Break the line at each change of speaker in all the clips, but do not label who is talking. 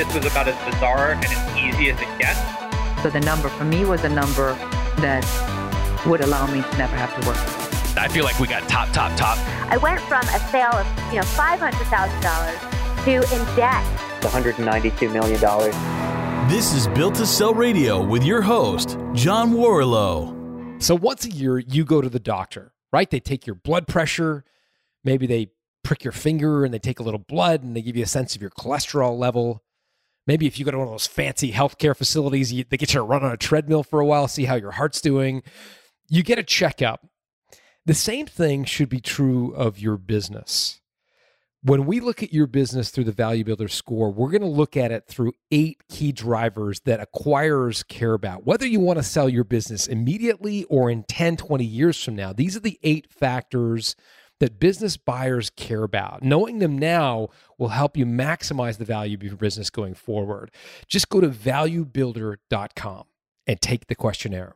this was about as bizarre and as easy as it gets.
So the number for me was a number that would allow me to never have to work.
I feel like we got top, top, top.
I went from a sale of you know five hundred thousand dollars to in debt.
$192 million.
This is Built to Sell Radio with your host, John Warrillow.
So once a year, you go to the doctor, right? They take your blood pressure. Maybe they prick your finger and they take a little blood and they give you a sense of your cholesterol level. Maybe if you go to one of those fancy healthcare facilities, you, they get you to run on a treadmill for a while, see how your heart's doing. You get a checkup. The same thing should be true of your business. When we look at your business through the Value Builder score, we're going to look at it through eight key drivers that acquirers care about. Whether you want to sell your business immediately or in 10, 20 years from now, these are the eight factors that business buyers care about. Knowing them now will help you maximize the value of your business going forward. Just go to valuebuilder.com and take the questionnaire.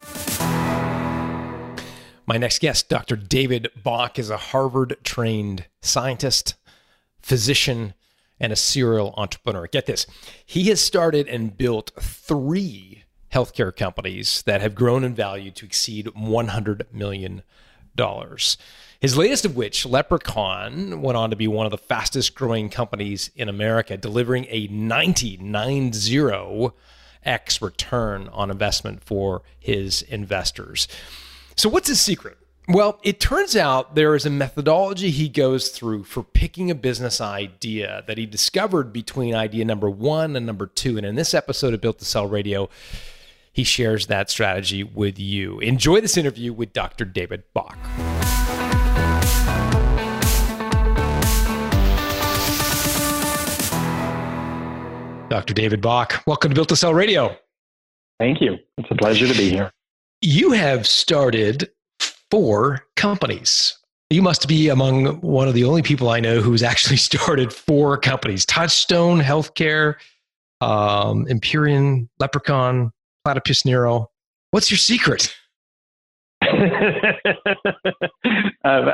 My next guest, Dr. David Bach, is a Harvard trained scientist, physician, and a serial entrepreneur. Get this he has started and built three healthcare companies that have grown in value to exceed $100 million. His latest of which, Leprechaun, went on to be one of the fastest growing companies in America, delivering a 90x return on investment for his investors. So, what's his secret? Well, it turns out there is a methodology he goes through for picking a business idea that he discovered between idea number one and number two. And in this episode of Built to Sell Radio, he shares that strategy with you. Enjoy this interview with Dr. David Bach. Dr. David Bach, welcome to Built to Sell Radio.
Thank you. It's a pleasure to be here.
You have started four companies. You must be among one of the only people I know who's actually started four companies Touchstone Healthcare, um, Empyrean, Leprechaun, Platypus Nero. What's your secret?
um,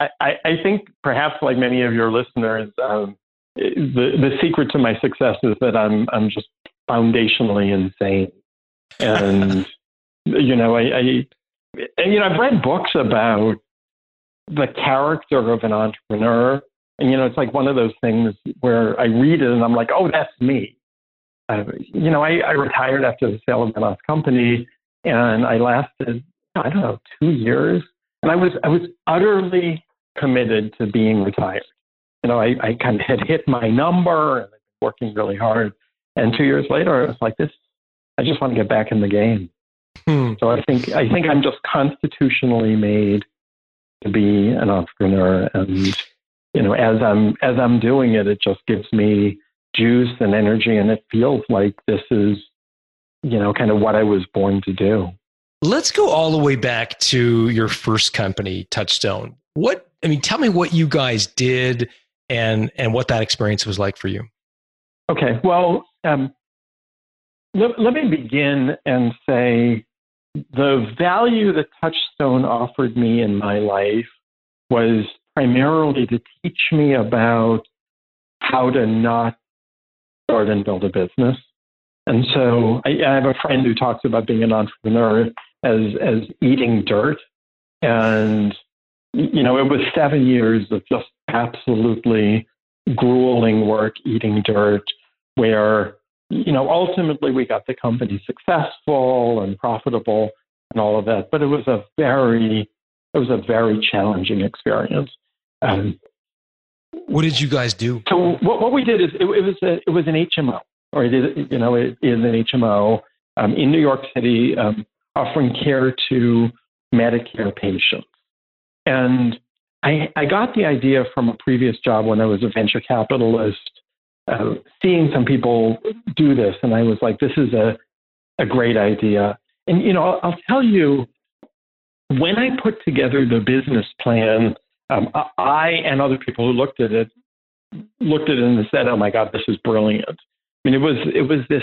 I, I, think perhaps like many of your listeners, um, the the secret to my success is that I'm I'm just foundationally insane, and you know I, I and, you know I've read books about the character of an entrepreneur, and you know it's like one of those things where I read it and I'm like, oh, that's me. Uh, you know, I, I retired after the sale of my last company, and I lasted I don't know two years, and I was I was utterly committed to being retired you know, I, I kind of had hit my number and working really hard. And two years later, I was like, this, I just want to get back in the game. Hmm. So I think, I think I'm just constitutionally made to be an entrepreneur. And, you know, as I'm, as I'm doing it, it just gives me juice and energy. And it feels like this is, you know, kind of what I was born to do.
Let's go all the way back to your first company, Touchstone. What, I mean, tell me what you guys did and and what that experience was like for you.
Okay, well, um, let, let me begin and say the value that Touchstone offered me in my life was primarily to teach me about how to not start and build a business. And so I, I have a friend who talks about being an entrepreneur as as eating dirt, and you know, it was seven years of just absolutely grueling work, eating dirt, where, you know, ultimately we got the company successful and profitable and all of that. But it was a very, it was a very challenging experience. Um,
what did you guys do?
So what, what we did is it, it was a, it was an HMO, or it is, you know, it is an HMO um, in New York City, um, offering care to Medicare patients. And I, I got the idea from a previous job when I was a venture capitalist, uh, seeing some people do this, and I was like, this is a, a great idea. And, you know, I'll, I'll tell you, when I put together the business plan, um, I and other people who looked at it looked at it and said, "Oh my God, this is brilliant." I mean, it was it was this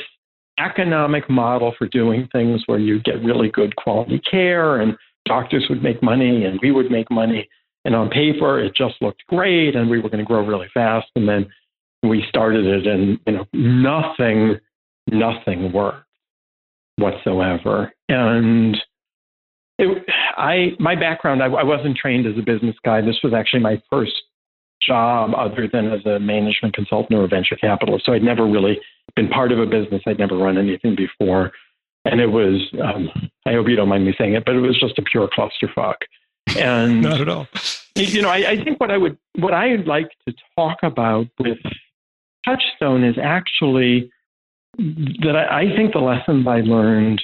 economic model for doing things where you get really good quality care and doctors would make money and we would make money. And on paper, it just looked great and we were going to grow really fast. And then we started it, and you know, nothing, nothing worked whatsoever. And it, I, my background, I, I wasn't trained as a business guy. This was actually my first job other than as a management consultant or a venture capitalist. So I'd never really been part of a business. I'd never run anything before. And it was, um, I hope you don't mind me saying it, but it was just a pure clusterfuck. And
Not at all.
you know, I, I think what I would, what I'd like to talk about with Touchstone is actually that I, I think the lessons I learned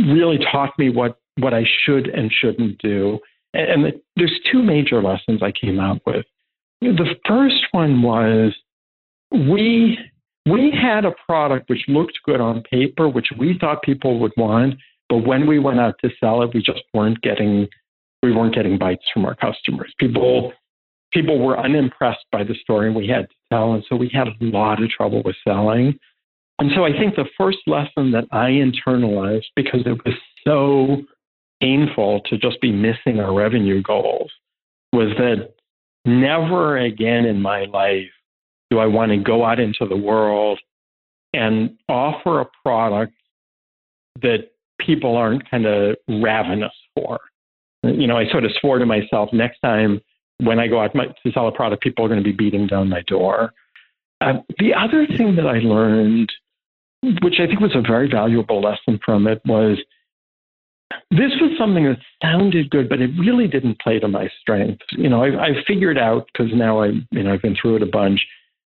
really taught me what what I should and shouldn't do. And, the, there's two major lessons I came out with. The first one was we we had a product which looked good on paper, which we thought people would want, but when we went out to sell it, we just weren't getting we weren't getting bites from our customers. People people were unimpressed by the story we had to tell, and so we had a lot of trouble with selling. And so I think the first lesson that I internalized because it was so painful to just be missing our revenue goals was that never again in my life do I want to go out into the world and offer a product that people aren't kind of ravenous for. You know, I sort of swore to myself next time when I go out to sell a product, people are going to be beating down my door. Uh, the other thing that I learned, which I think was a very valuable lesson from it, was this was something that sounded good, but it really didn't play to my strengths. You know, I, I figured out because now I, you know, I've been through it a bunch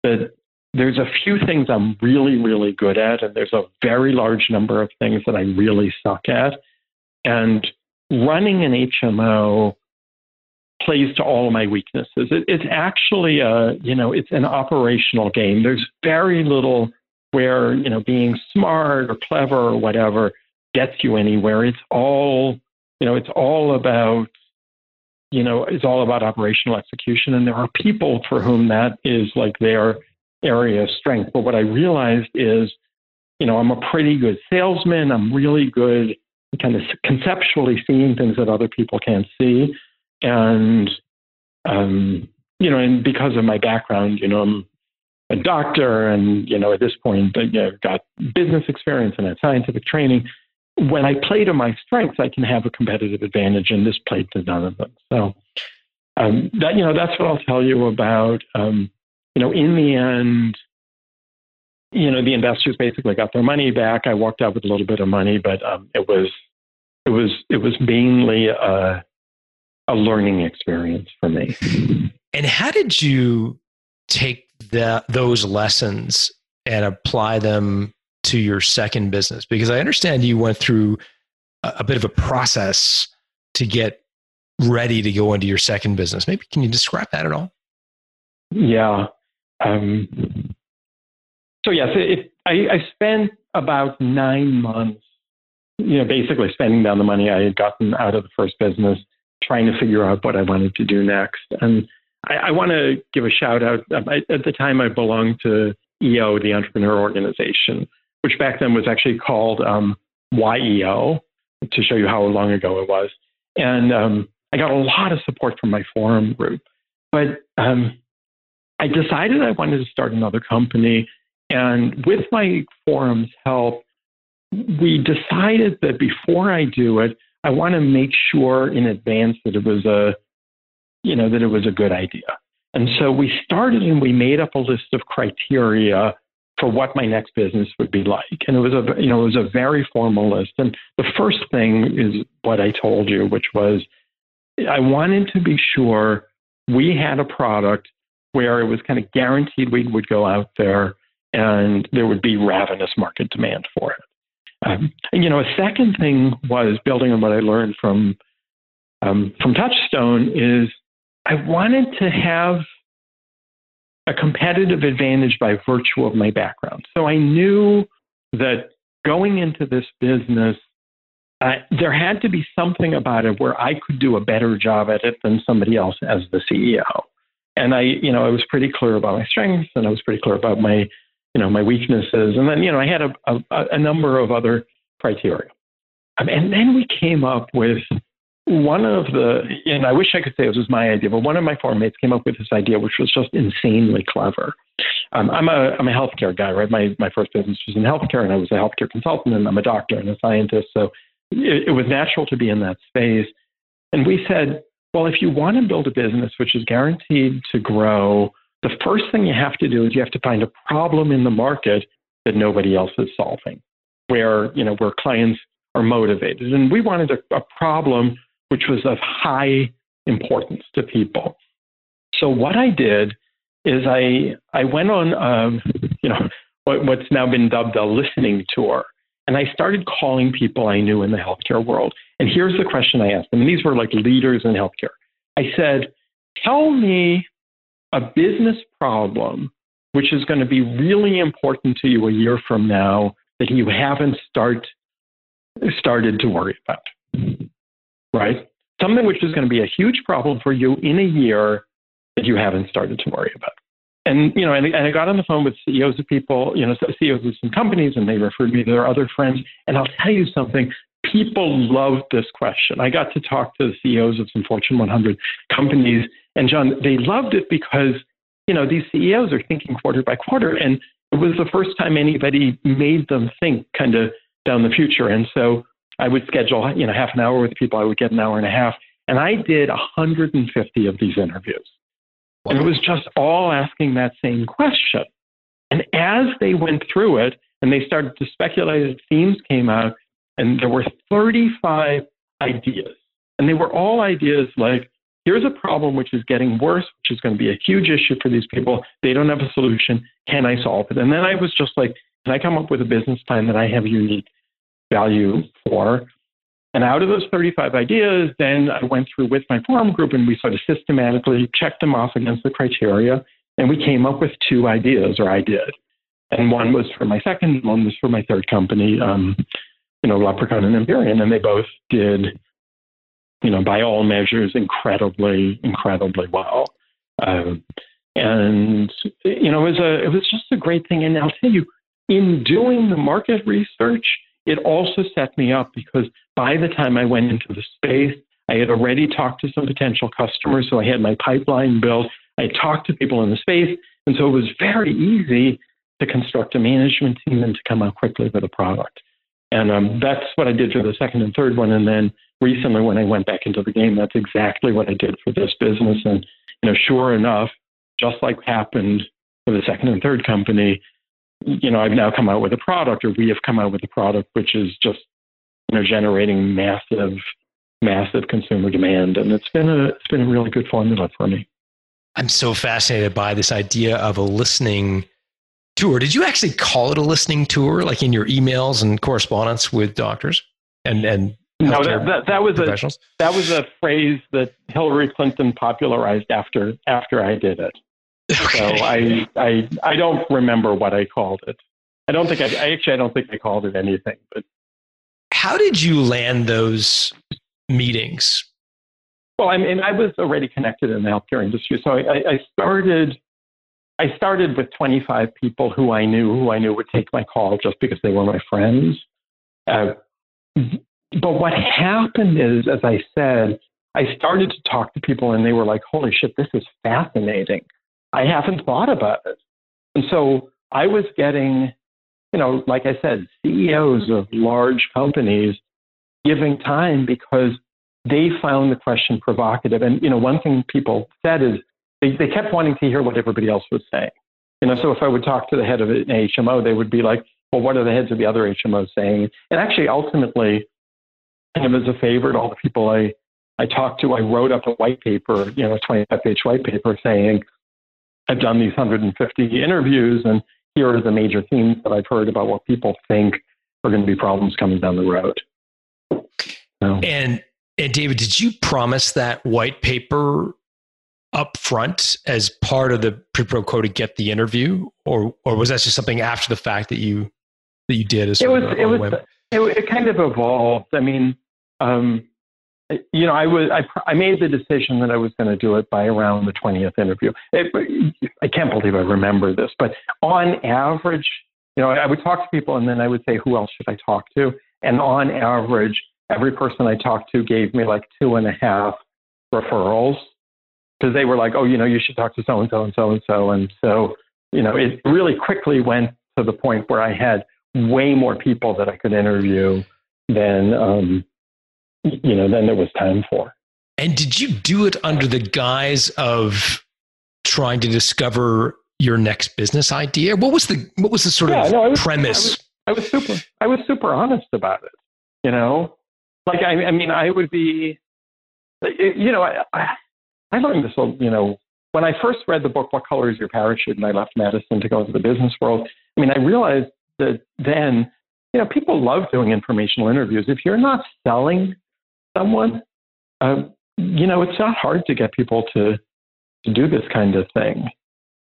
that there's a few things I'm really, really good at, and there's a very large number of things that I really suck at. And running an HMO plays to all my weaknesses. It, it's actually a, you know, it's an operational game. There's very little where, you know, being smart or clever or whatever gets you anywhere. It's all, you know, it's all about, you know, it's all about operational execution. And there are people for whom that is like their area of strength. But what I realized is, you know, I'm a pretty good salesman. I'm really good kind of conceptually seeing things that other people can't see. And, um, you know, and because of my background, you know, I'm a doctor and, you know, at this point, you know, got business experience and had scientific training when I play to my strengths, I can have a competitive advantage, and this played to none of them. So um, that you know, that's what I'll tell you about. Um, you know, in the end, you know, the investors basically got their money back. I walked out with a little bit of money, but um, it was it was it was mainly a, a learning experience for me.
And how did you take that those lessons and apply them to your second business? Because I understand you went through a, a bit of a process to get ready to go into your second business. Maybe can you describe that at all?
Yeah. Um, so yes, it, I, I spent about nine months, you know, basically spending down the money I had gotten out of the first business, trying to figure out what I wanted to do next. And I, I want to give a shout out. I, at the time, I belonged to EO, the entrepreneur organization, which back then was actually called um, YEO, to show you how long ago it was. And um, I got a lot of support from my forum group. But um, I decided I wanted to start another company. And with my forum's help, we decided that before I do it, I want to make sure in advance that it was a, you know, that it was a good idea. And so we started and we made up a list of criteria for what my next business would be like. And it was a you know it was a very formal list. And the first thing is what I told you, which was I wanted to be sure we had a product where it was kind of guaranteed we would go out there and there would be ravenous market demand for it. Um, and you know, a second thing was building on what I learned from um, from Touchstone is I wanted to have a competitive advantage by virtue of my background. So I knew that going into this business, uh, there had to be something about it where I could do a better job at it than somebody else as the CEO. And I, you know, I was pretty clear about my strengths and I was pretty clear about my, you know, my weaknesses. And then, you know, I had a, a, a number of other criteria. Um, and then we came up with one of the, and I wish I could say this was my idea, but one of my former mates came up with this idea, which was just insanely clever. Um, I'm a I'm a healthcare guy, right? My my first business was in healthcare, and I was a healthcare consultant, and I'm a doctor and a scientist, so it, it was natural to be in that space. And we said, well, if you want to build a business which is guaranteed to grow, the first thing you have to do is you have to find a problem in the market that nobody else is solving, where you know where clients are motivated. And we wanted a, a problem which was of high importance to people. So what I did is I I went on um, you know what, what's now been dubbed a listening tour, and I started calling people I knew in the healthcare world. And here's the question I asked them. And these were like leaders in healthcare. I said, "Tell me a business problem which is going to be really important to you a year from now that you haven't start started to worry about." Right? Something which is going to be a huge problem for you in a year that you haven't started to worry about. And you know, and, and I got on the phone with CEOs of people, you know, CEOs of some companies, and they referred me to their other friends. And I'll tell you something: people loved this question. I got to talk to the CEOs of some Fortune 100 companies, and John, they loved it because you know these CEOs are thinking quarter by quarter, and it was the first time anybody made them think kind of down the future. And so I would schedule, you know, half an hour with people. I would get an hour and a half. And I did 150 of these interviews. Wow. And it was just all asking that same question. And as they went through it and they started to speculate, themes came out, and there were 35 ideas. And they were all ideas like, here's a problem which is getting worse, which is going to be a huge issue for these people. They don't have a solution. Can I solve it? And then I was just like, can I come up with a business plan that I have unique? Value for. And out of those 35 ideas, then I went through with my forum group and we sort of systematically checked them off against the criteria. And we came up with two ideas, or I did. And one was for my second, one was for my third company, um, you know, Leprechaun and Empyrean. And they both did, you know, by all measures, incredibly, incredibly well. Um, and, you know, it was, a, it was just a great thing. And I'll tell you, in doing the market research, it also set me up because by the time I went into the space, I had already talked to some potential customers, so I had my pipeline built. I talked to people in the space, and so it was very easy to construct a management team and to come out quickly with a product. And um, that's what I did for the second and third one. And then recently, when I went back into the game, that's exactly what I did for this business. And you know, sure enough, just like happened for the second and third company, you know, I've now come out with a product, or we have come out with a product which is just, you know, generating massive, massive consumer demand, and it's been a it's been a really good formula for me.
I'm so fascinated by this idea of a listening tour. Did you actually call it a listening tour, like in your emails and correspondence with doctors and and
no, that, that, that was a that was a phrase that Hillary Clinton popularized after after I did it. Okay. So I, I, I don't remember what I called it. I don't think I, I actually, I don't think I called it anything, but.
How did you land those meetings?
Well, I mean, I was already connected in the healthcare industry. So I, I started, I started with 25 people who I knew, who I knew would take my call just because they were my friends. Uh, but what happened is, as I said, I started to talk to people and they were like, holy shit, this is fascinating. I haven't thought about it. And so I was getting, you know, like I said, CEOs of large companies giving time because they found the question provocative. And, you know, one thing people said is they, they kept wanting to hear what everybody else was saying. You know, so if I would talk to the head of an HMO, they would be like, well, what are the heads of the other HMOs saying? And actually, ultimately, kind of as a favor to all the people I, I talked to, I wrote up a white paper, you know, a 25 page white paper saying, I've done these 150 interviews, and here are the major themes that I've heard about what people think are going to be problems coming down the road.
So. And and David, did you promise that white paper up front as part of the pre-pro quo to get the interview, or or was that just something after the fact that you that you did? As
it was it was it, it, kind of evolved. I mean, um, you know, I was I, I made the decision that I was going to do it by around the 20th interview. It, I can't believe I remember this, but on average, you know, I would talk to people and then I would say, who else should I talk to? And on average, every person I talked to gave me like two and a half referrals because they were like, oh, you know, you should talk to so and so and so and so. And so, you know, it really quickly went to the point where I had way more people that I could interview than, um, you know, than there was time for.
And did you do it under the guise of trying to discover your next business idea? What was the what was the sort
yeah,
of
no, was,
premise?
I was, I was super I was super honest about it. You know, like I, I mean, I would be, you know, I, I learned this. You know, when I first read the book "What Color Is Your Parachute" and I left Madison to go into the business world. I mean, I realized that then, you know, people love doing informational interviews. If you're not selling someone, uh, you know, it's not hard to get people to to do this kind of thing.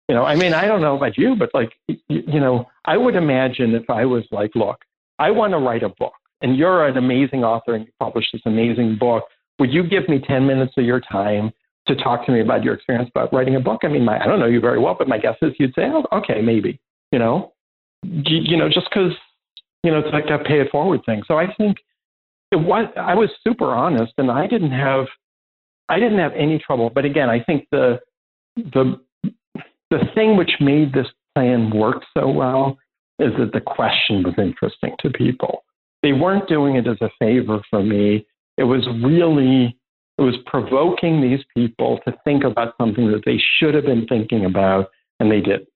You know, I mean, I don't know about you, but like, you, you know, I would imagine if I was like, look, I want to write a book and you're an amazing author and you published this amazing book. Would you give me 10 minutes of your time to talk to me about your experience about writing a book? I mean, my, I don't know you very well, but my guess is you'd say, oh, okay, maybe, you know, you, you know, just because, you know, it's like a pay it forward thing. So I think it was, I was super honest and I didn't have, I didn't have any trouble. But again, I think the, the, the thing which made this plan work so well is that the question was interesting to people they weren't doing it as a favor for me. It was really, it was provoking these people to think about something that they should have been thinking about and they didn't.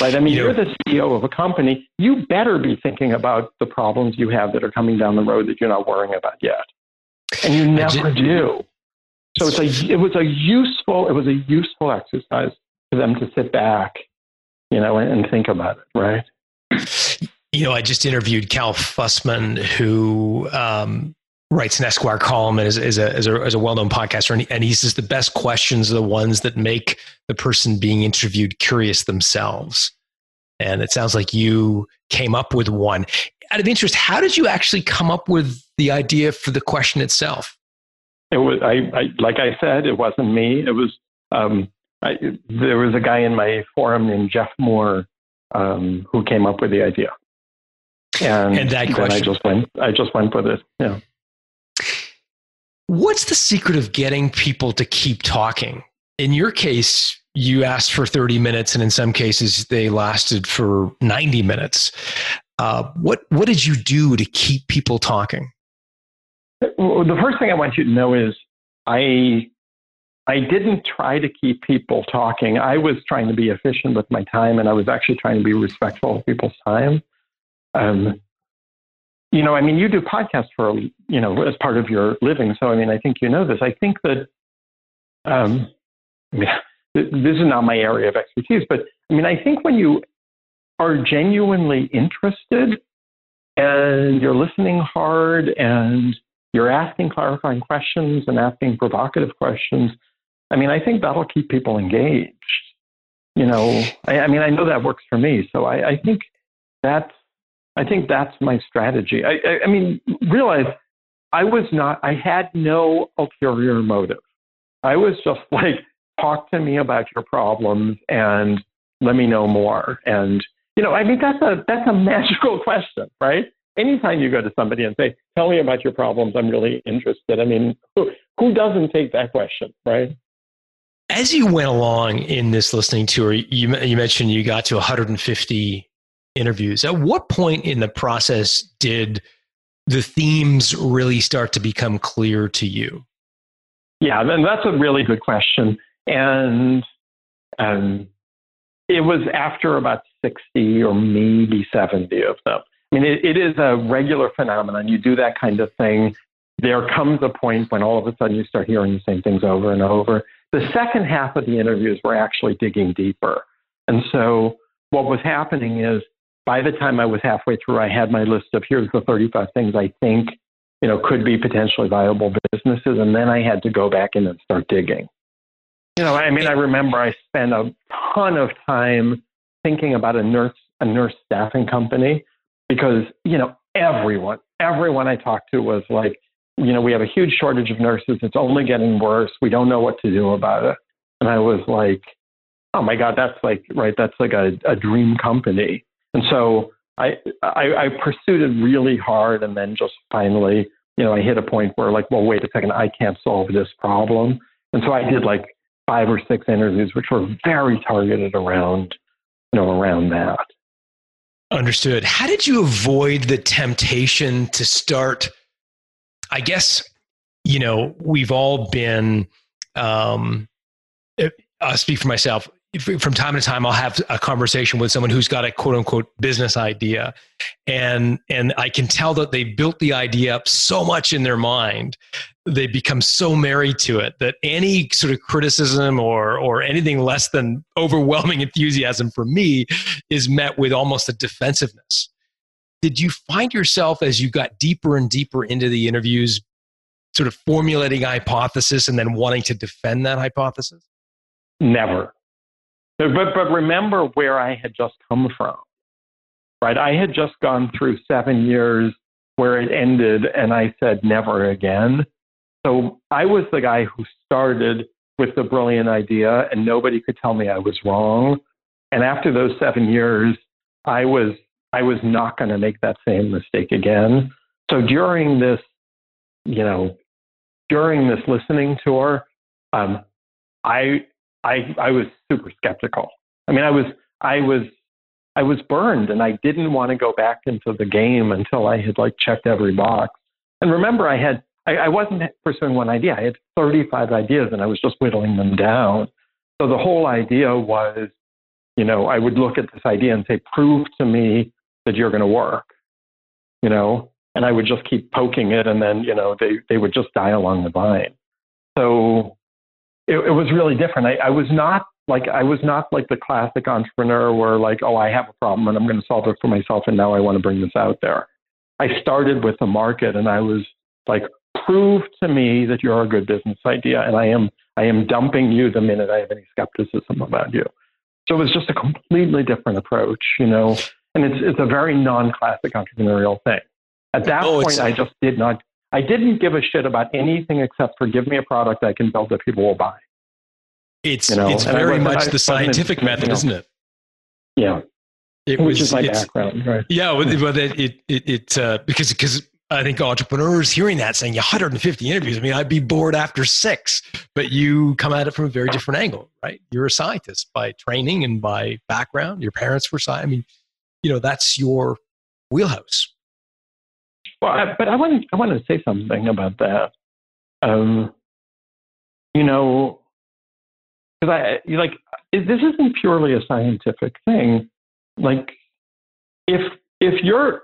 Right? I mean, you are the CEO of a company. You better be thinking about the problems you have that are coming down the road that you're not worrying about yet. And you never do. So it's a, it was a useful, it was a useful exercise for them to sit back, you know, and, and think about it, right?
You know, I just interviewed Cal Fussman, who um, writes an Esquire column and is, is a, is a, is a well-known podcaster. And he, and he says the best questions are the ones that make the person being interviewed curious themselves. And it sounds like you came up with one. Out of interest, how did you actually come up with the idea for the question itself?
It was, I, I like I said, it wasn't me. It was, um, I, there was a guy in my forum named Jeff Moore um, who came up with the idea. And,
and that question.
I just went. I just went with it. Yeah.
What's the secret of getting people to keep talking? In your case, you asked for 30 minutes, and in some cases, they lasted for 90 minutes. Uh, what What did you do to keep people talking?
The first thing I want you to know is I I didn't try to keep people talking. I was trying to be efficient with my time, and I was actually trying to be respectful of people's time. Um, you know, I mean, you do podcasts for, you know, as part of your living. So, I mean, I think you know this. I think that, um, this is not my area of expertise, but I mean, I think when you are genuinely interested and you're listening hard and you're asking clarifying questions and asking provocative questions, I mean, I think that'll keep people engaged. You know, I, I mean, I know that works for me. So I, I think that's I think that's my strategy. I, I, I mean, realize I was not, I had no ulterior motive. I was just like, talk to me about your problems and let me know more. And, you know, I mean, that's a, that's a magical question, right? Anytime you go to somebody and say, tell me about your problems, I'm really interested. I mean, who, who doesn't take that question, right?
As you went along in this listening tour, you, you mentioned you got to 150 interviews. At what point in the process did the themes really start to become clear to you?
Yeah, and that's a really good question. And um, it was after about 60 or maybe 70 of them. I mean, it, it is a regular phenomenon. You do that kind of thing. There comes a point when all of a sudden you start hearing the same things over and over. The second half of the interviews were actually digging deeper. And so what was happening is by the time I was halfway through, I had my list of here's the 35 things I think you know could be potentially viable businesses, and then I had to go back in and start digging. You know, I mean, I remember I spent a ton of time thinking about a nurse a nurse staffing company because you know everyone everyone I talked to was like, you know, we have a huge shortage of nurses. It's only getting worse. We don't know what to do about it. And I was like, oh my god, that's like right, that's like a, a dream company. And so I, I, I pursued it really hard and then just finally you know, I hit a point where like, well, wait a second, I can't solve this problem. And so I did like five or six interviews, which were very targeted around, you know, around that.
Understood. How did you avoid the temptation to start? I guess, you know, we've all been, um, I'll speak for myself from time to time I'll have a conversation with someone who's got a quote unquote business idea. And and I can tell that they built the idea up so much in their mind they become so married to it that any sort of criticism or or anything less than overwhelming enthusiasm for me is met with almost a defensiveness. Did you find yourself as you got deeper and deeper into the interviews sort of formulating a hypothesis and then wanting to defend that hypothesis?
Never but, but remember where I had just come from, right? I had just gone through seven years where it ended and I said never again. So I was the guy who started with the brilliant idea and nobody could tell me I was wrong. And after those seven years, I was I was not going to make that same mistake again. So during this, you know, during this listening tour, um, I I, I was super skeptical. I mean, I was, I was, I was burned and I didn't want to go back into the game until I had like checked every box. And remember, I had, I, I wasn't pursuing one idea. I had 35 ideas and I was just whittling them down. So the whole idea was, you know, I would look at this idea and say, prove to me that you're going to work, you know, and I would just keep poking it and then, you know, they, they would just die along the vine. So it, it was really different. I, I was not like I was not like the classic entrepreneur where like, oh, I have a problem and I'm going to solve it for myself, and now I want to bring this out there. I started with the market, and I was like, prove to me that you're a good business idea, and I am I am dumping you the minute I have any skepticism about you. So it was just a completely different approach, you know, and it's it's a very non-classic entrepreneurial thing. At that oh, point, I just did not I didn't give a shit about anything except for give me a product I can build that people will buy.
It's you know? it's very much the scientific method, isn't it?
Yeah.
It
Which was, is my background, right?
Yeah, but it it it, it uh, because because I think entrepreneurs hearing that saying 150 interviews. I mean, I'd be bored after six. But you come at it from a very different angle, right? You're a scientist by training and by background. Your parents were scientists. I mean, you know, that's your wheelhouse.
Well, I, but I want I want to say something about that. Um, you know, because I like this isn't purely a scientific thing. Like, if if you're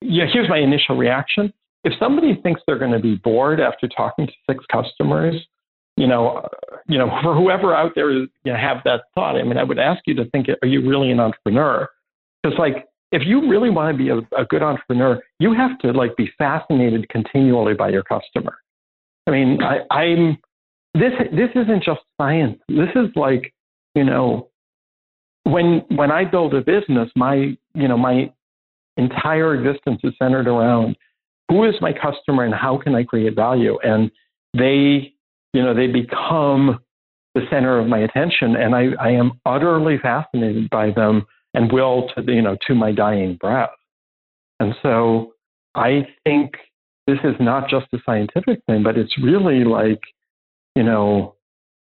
yeah, here's my initial reaction. If somebody thinks they're going to be bored after talking to six customers, you know, you know, for whoever out there is, you know, have that thought. I mean, I would ask you to think: Are you really an entrepreneur? Because like if you really want to be a, a good entrepreneur, you have to like be fascinated continually by your customer. I mean, I, I'm this this isn't just science. This is like, you know, when when I build a business, my you know my entire existence is centered around who is my customer and how can I create value. And they, you know, they become the center of my attention, and I, I am utterly fascinated by them and will to you know to my dying breath. And so I think this is not just a scientific thing, but it's really like, you know,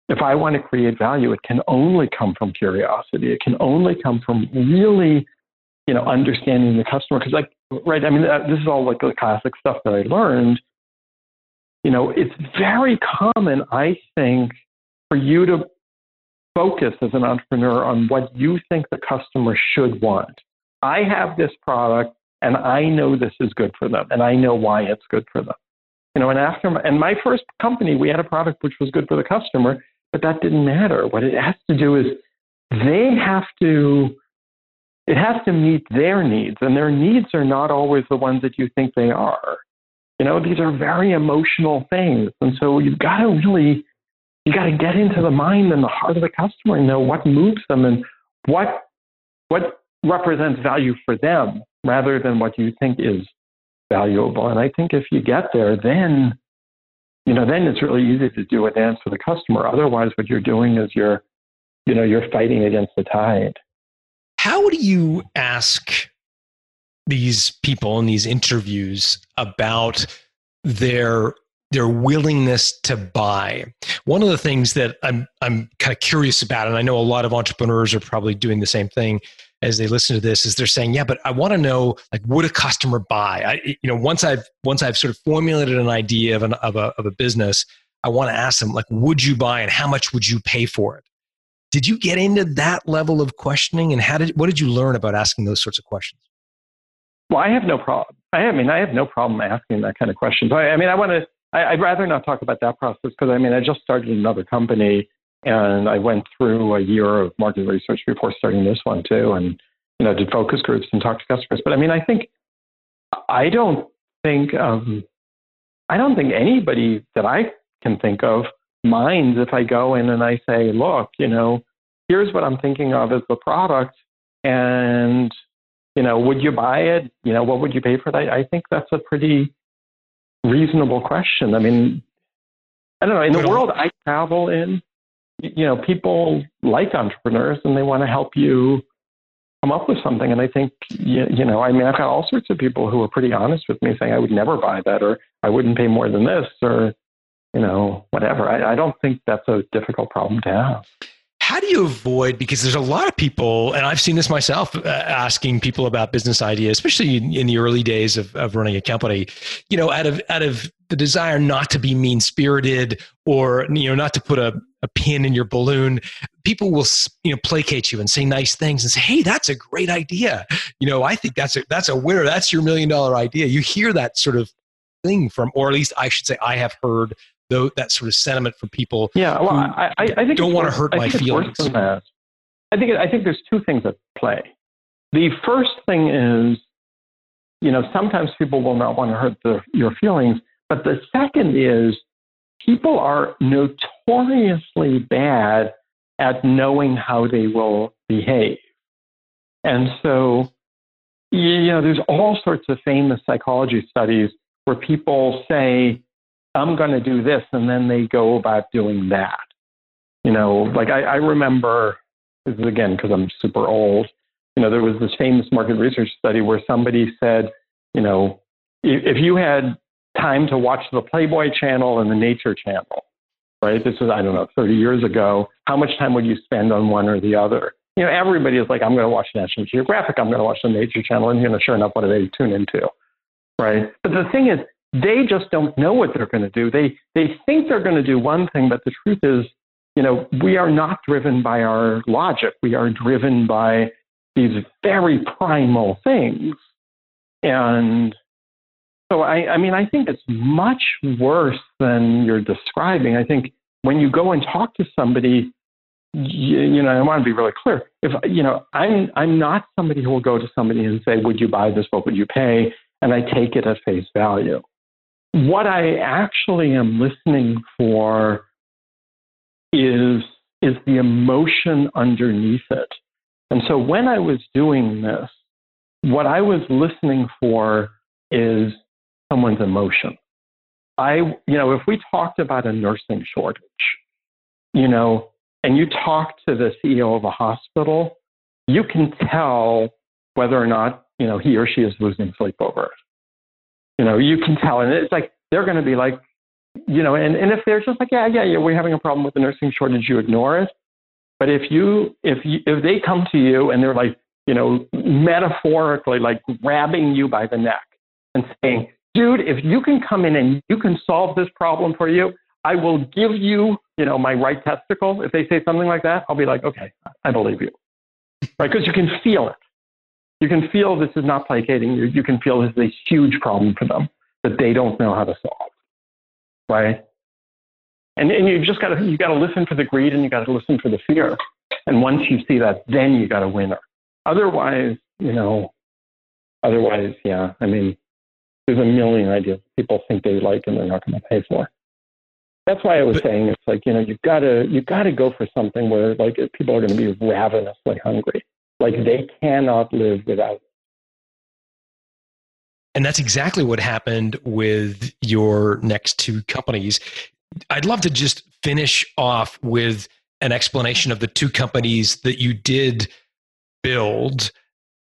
if I want to create value, it can only come from curiosity. It can only come from really, you know, understanding the customer. Because, like, right, I mean, uh, this is all like the classic stuff that I learned. You know, it's very common, I think, for you to focus as an entrepreneur on what you think the customer should want. I have this product and I know this is good for them and I know why it's good for them. You know, and after my, and my first company, we had a product which was good for the customer, but that didn't matter. What it has to do is they have to it has to meet their needs and their needs are not always the ones that you think they are. You know, these are very emotional things. And so you've got to really you got to get into the mind and the heart of the customer and know what moves them and what what represents value for them rather than what you think is valuable. And I think if you get there, then you know, then it's really easy to do a dance for the customer. Otherwise, what you're doing is you're, you know, you're fighting against the tide.
How do you ask these people in these interviews about their their willingness to buy. One of the things that I'm I'm kind of curious about, and I know a lot of entrepreneurs are probably doing the same thing as they listen to this, is they're saying, "Yeah, but I want to know, like, would a customer buy? I, you know, once I've once I've sort of formulated an idea of an of a of a business, I want to ask them, like, would you buy, and how much would you pay for it? Did you get into that level of questioning, and how did what did you learn about asking those sorts of questions?
Well, I have no problem. I mean, I have no problem asking that kind of question. But I mean, I want to I, would rather not talk about that process because I mean, I just started another company and I went through a year of market research before starting this one too, and you know, did focus groups and talked to customers. But I mean, I think I don't think um, I don't think anybody that I can think of minds if I go in and I say, look, you know, here's what I'm thinking of as the product, and you know, would you buy it? You know, what would you pay for that? I think that's a pretty reasonable question. I mean, I don't know. In the world I travel in, you know, people like entrepreneurs and they want to help you come up with something. And I think, you, you know, I mean, I've got all sorts of people who are pretty honest with me saying, I would never buy that or I wouldn't pay more than this or, you know, whatever. I, I don't think that's a difficult problem to have
how do you avoid because there's a lot of people and i've seen this myself uh, asking people about business ideas especially in, in, the early days of, of running a company you know out of out of the desire not to be mean spirited or you know not to put a, a pin in your balloon people will you know placate you and say nice things and say hey that's a great idea. You know i think that's a that's a winner. That's your million dollar idea. You hear that sort of thing from or at least i should say i have heard though that sort of sentiment from people.
Yeah, well, I, I, I think
don't want to hurt my feelings.
I think I think there's two things at play. The first thing is, you know, sometimes people will not want to hurt the, your feelings, but the second is people are notoriously bad at knowing how they will behave, and so you know, there's all sorts of famous psychology studies where people say I'm going to do this, and then they go about doing that. You know, like I, I remember, this is again because I'm super old. You know, there was this famous market research study where somebody said, you know, if, if you had time to watch the Playboy channel and the Nature channel, right? This was, I don't know, 30 years ago. How much time would you spend on one or the other? You know, everybody is like, I'm going to watch National Geographic, I'm going to watch the Nature channel, and you know, sure enough, what do they tune into? Right. But the thing is, they just don't know what they're going to do. They they think they're going to do one thing, but the truth is, you know, we are not driven by our logic. We are driven by these very primal things. And so I, I mean, I think it's much worse than you're describing. I think when you go and talk to somebody, you, you know, I want to be really clear. If you know, I'm I'm not somebody who will go to somebody and say, "Would you buy this? What would you pay?" And I take it at face value what I actually am listening for is, is the emotion underneath it. And so when I was doing this, what I was listening for is someone's emotion. I, you know, if we talked about a nursing shortage, you know, and you talk to the CEO of a hospital, you can tell whether or not, you know, he or she is losing sleep over it. You know, you can tell. And it's like they're going to be like, you know, and, and if they're just like, yeah, yeah, yeah, we're having a problem with the nursing shortage, you ignore it. But if you, if you, if they come to you and they're like, you know, metaphorically like grabbing you by the neck and saying, dude, if you can come in and you can solve this problem for you, I will give you, you know, my right testicle. If they say something like that, I'll be like, okay, I believe you. Right? Because you can feel it. You can feel this is not placating you. You can feel this is a huge problem for them that they don't know how to solve. Right? And, and you've just gotta you gotta listen for the greed and you gotta listen for the fear. And once you see that, then you got a winner. Otherwise, you know, otherwise, yeah, I mean, there's a million ideas people think they like and they're not going to pay for. That's why I was saying it's like you know you've got to you've got to go for something where like people are going to be ravenously hungry, like they cannot live without
and that's exactly what happened with your next two companies. I'd love to just finish off with an explanation of the two companies that you did build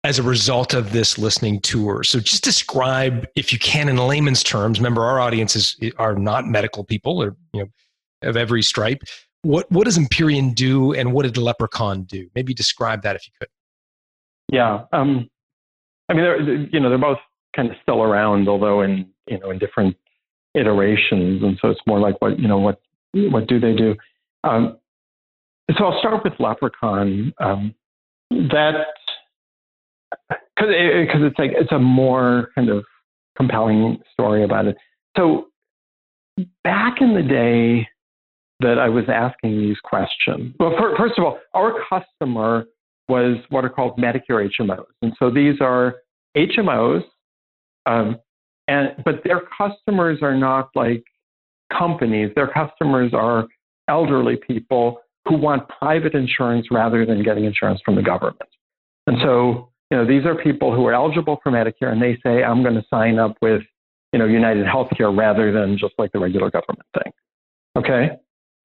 as a result of this listening tour. So just describe, if you can, in layman's terms. Remember, our audiences are not medical people, or you know, of every stripe. What what does Empyrean do, and what did Leprechaun do? Maybe describe that if you could.
Yeah, um, I mean, they're, you know, they're both kind of still around, although in you know in different iterations, and so it's more like what you know what what do they do? Um, so I'll start with Leprechaun. Um, that because it, cause it's like it's a more kind of compelling story about it. So back in the day that I was asking these questions, well, for, first of all, our customer was what are called Medicare HMOs, and so these are HMOs, um, and but their customers are not like companies. Their customers are elderly people who want private insurance rather than getting insurance from the government. And so, you know, these are people who are eligible for Medicare and they say, I'm going to sign up with, you know, United Healthcare rather than just like the regular government thing. Okay.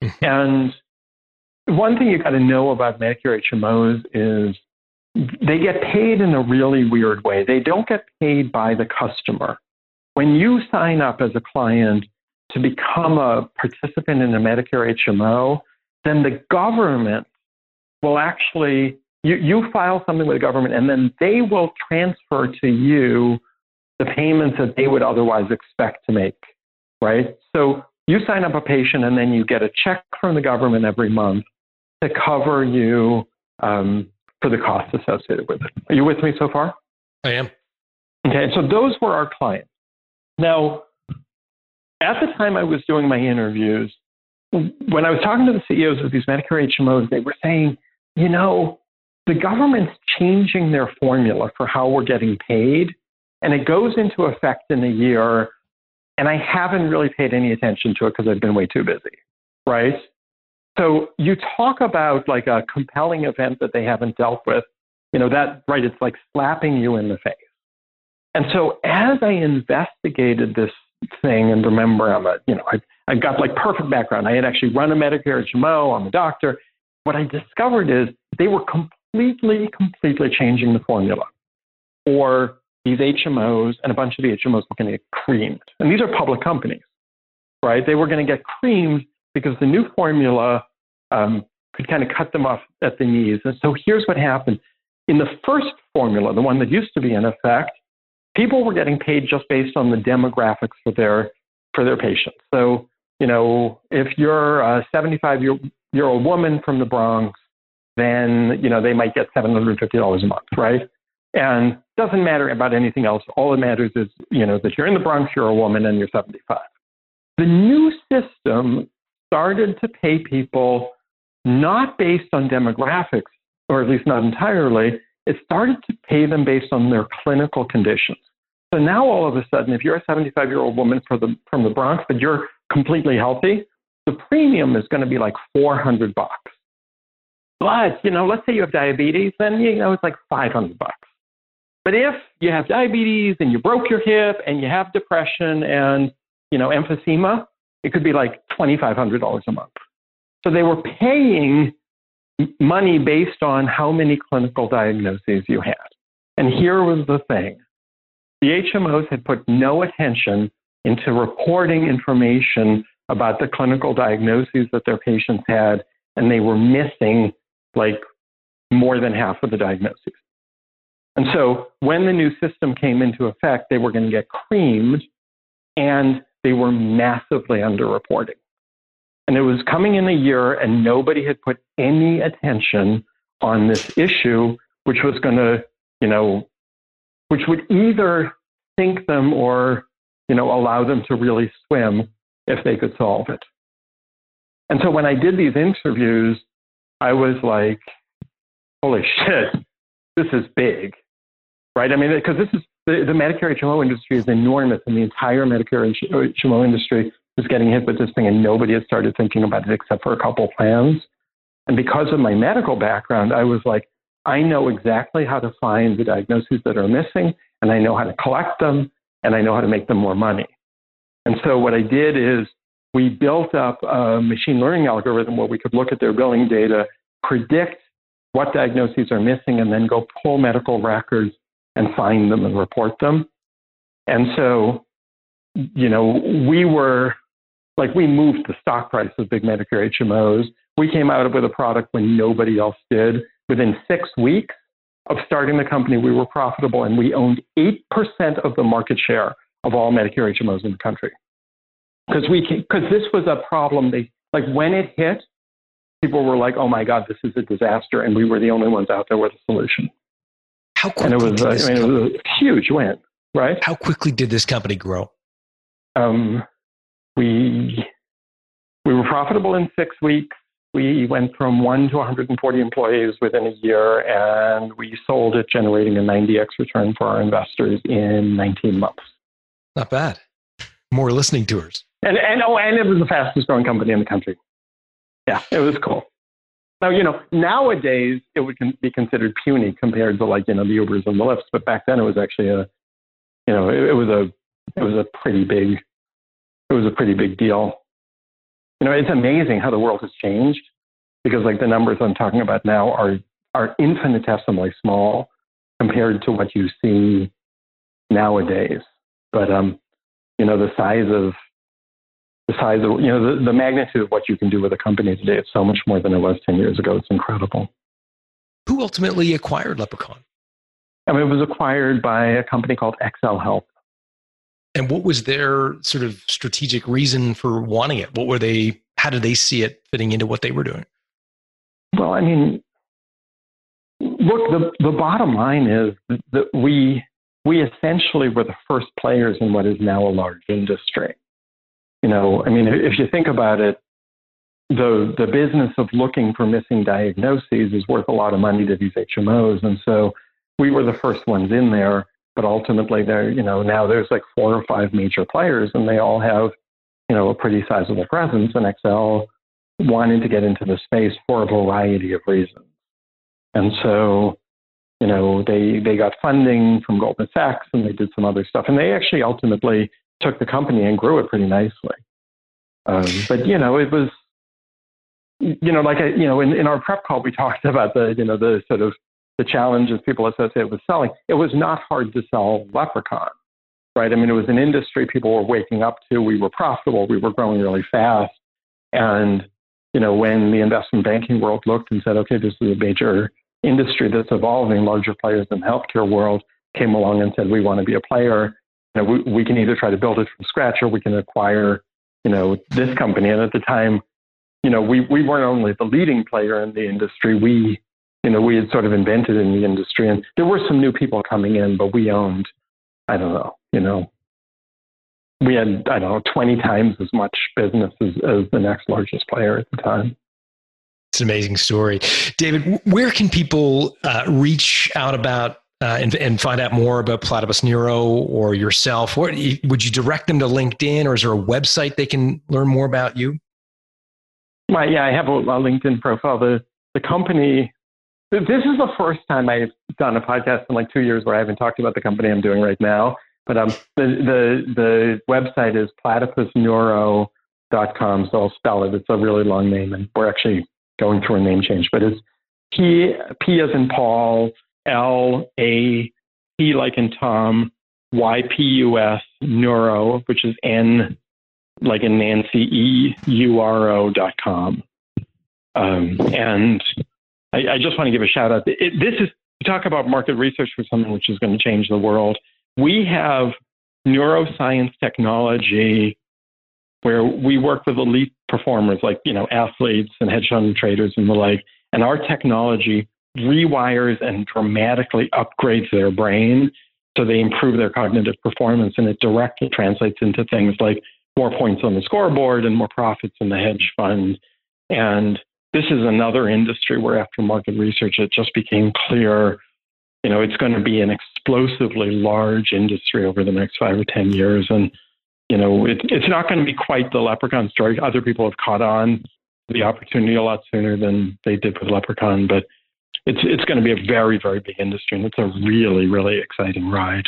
Mm-hmm. and one thing you got to know about Medicare HMOs is they get paid in a really weird way. They don't get paid by the customer. When you sign up as a client to become a participant in a Medicare HMO, then the government will actually, you, you file something with the government, and then they will transfer to you the payments that they would otherwise expect to make, right? So you sign up a patient, and then you get a check from the government every month to cover you um, for the costs associated with it. Are you with me so far?
I am.
Okay, so those were our clients. Now, at the time I was doing my interviews, when I was talking to the CEOs of these Medicare HMOs, they were saying, you know, the government's changing their formula for how we're getting paid, and it goes into effect in a year, and I haven't really paid any attention to it because I've been way too busy, right? So you talk about like a compelling event that they haven't dealt with, you know, that, right, it's like slapping you in the face. And so as I investigated this thing, and remember, I'm a, you know, I've, I've got like perfect background. I had actually run a Medicare HMO. I'm a doctor. What I discovered is they were completely, completely changing the formula for these HMOs, and a bunch of the HMOs were going to get creamed. And these are public companies, right? They were going to get creamed because the new formula um, could kind of cut them off at the knees. And so here's what happened. In the first formula, the one that used to be in effect, people were getting paid just based on the demographics for their for their patients. So, you know, if you're a 75 year, year old woman from the Bronx, then you know they might get $750 a month, right? And doesn't matter about anything else. All that matters is you know that you're in the Bronx, you're a woman, and you're 75. The new system started to pay people not based on demographics, or at least not entirely, it started to pay them based on their clinical conditions. So now all of a sudden, if you're a 75 year old woman from the, from the Bronx, but you're completely healthy, the premium is going to be like 400 bucks. But, you know, let's say you have diabetes, then, you know, it's like 500 bucks. But if you have diabetes and you broke your hip and you have depression and, you know, emphysema, it could be like $2,500 a month. So they were paying money based on how many clinical diagnoses you had. And here was the thing the HMOs had put no attention into reporting information about the clinical diagnoses that their patients had, and they were missing like more than half of the diagnoses. And so when the new system came into effect, they were going to get creamed and they were massively underreporting. And it was coming in a year, and nobody had put any attention on this issue, which was going to, you know, which would either sink them or, you know, allow them to really swim if they could solve it. And so when I did these interviews, I was like, holy shit, this is big, right? I mean, because this is the, the Medicare HMO industry is enormous, and the entire Medicare HMO industry is getting hit with this thing, and nobody has started thinking about it except for a couple plans. And because of my medical background, I was like, I know exactly how to find the diagnoses that are missing, and I know how to collect them, and I know how to make them more money. And so what I did is we built up a machine learning algorithm where we could look at their billing data, predict what diagnoses are missing, and then go pull medical records and find them and report them. And so, you know, we were like, we moved the stock price of big Medicare HMOs. We came out with a product when nobody else did. Within six weeks of starting the company, we were profitable and we owned 8% of the market share of all Medicare HMOs in the country. Because we, because this was a problem. They like when it hit, people were like, "Oh my God, this is a disaster," and we were the only ones out there with a solution.
How quickly
and it was,
did this
I mean, it was a huge win, right?
How quickly did this company grow?
Um, we we were profitable in six weeks. We went from one to 140 employees within a year, and we sold it, generating a 90x return for our investors in 19 months.
Not bad. More listening tours.
And and oh, and it was the fastest growing company in the country. Yeah, it was cool. Now you know nowadays it would be considered puny compared to like you know the Ubers and the Lyfts, but back then it was actually a, you know, it, it was a it was a pretty big, it was a pretty big deal. You know, it's amazing how the world has changed because like the numbers I'm talking about now are are infinitesimally small compared to what you see nowadays. But um, you know, the size of the size of you know the, the magnitude of what you can do with a company today it's so much more than it was 10 years ago it's incredible
Who ultimately acquired Leprechaun?
i mean it was acquired by a company called xl health
And what was their sort of strategic reason for wanting it? What were they, how did they see it fitting into what they were doing?
well i mean look the, the bottom line is that we we essentially were the first players in what is now a large industry you know, I mean, if you think about it, the the business of looking for missing diagnoses is worth a lot of money to these HMOs, and so we were the first ones in there. But ultimately, there, you know, now there's like four or five major players, and they all have, you know, a pretty sizable presence. And XL wanted to get into the space for a variety of reasons, and so, you know, they they got funding from Goldman Sachs, and they did some other stuff, and they actually ultimately took the company and grew it pretty nicely. Um, but you know, it was, you know, like I, you know, in, in our prep call, we talked about the, you know, the sort of the challenges people associate with selling. It was not hard to sell Leprechaun, right? I mean, it was an industry people were waking up to. We were profitable. We were growing really fast, and you know, when the investment banking world looked and said, okay, this is a major industry that's evolving, larger players in the healthcare world came along and said, we want to be a player know, we, we can either try to build it from scratch or we can acquire, you know, this company. And at the time, you know, we, we weren't only the leading player in the industry, we, you know, we had sort of invented in the industry and there were some new people coming in, but we owned, I don't know, you know, we had, I don't know, 20 times as much business as, as the next largest player at the time.
It's an amazing story. David, where can people uh, reach out about uh, and, and find out more about Platypus Neuro or yourself, what would you direct them to LinkedIn or is there a website they can learn more about you?
Well, yeah, I have a, a LinkedIn profile. The the company. This is the first time I've done a podcast in like two years where I haven't talked about the company I'm doing right now. But um, the the the website is platypusneuro.com. So I'll spell it. It's a really long name, and we're actually going through a name change. But it's P P as in Paul, L A P like in Tom, Y P U S neuro, which is N like in Nancy E U R O dot com. Um, and I, I, just want to give a shout out. It, this is talk about market research for something which is going to change the world. We have neuroscience technology where we work with elite performers like you know athletes and hedge fund traders and the like, and our technology rewires and dramatically upgrades their brain so they improve their cognitive performance and it directly translates into things like more points on the scoreboard and more profits in the hedge fund. And this is another industry where after market research it just became clear you know it's going to be an explosively large industry over the next five or ten years. And you know it, it's not going to be quite the leprechaun story. Other people have caught on the opportunity a lot sooner than they did with leprechaun but it's it's going to be a very very big industry, and it's a really really exciting ride.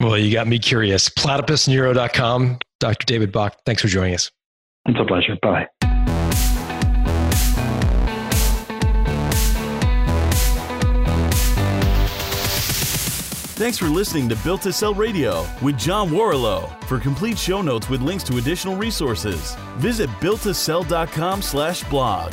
Well, you got me curious. PlatypusNeuro.com. Dr. David Bach, thanks for joining us.
It's a pleasure. Bye.
Thanks for listening to Built to Sell Radio with John Warrillow. For complete show notes with links to additional resources, visit builttosell.com slash blog.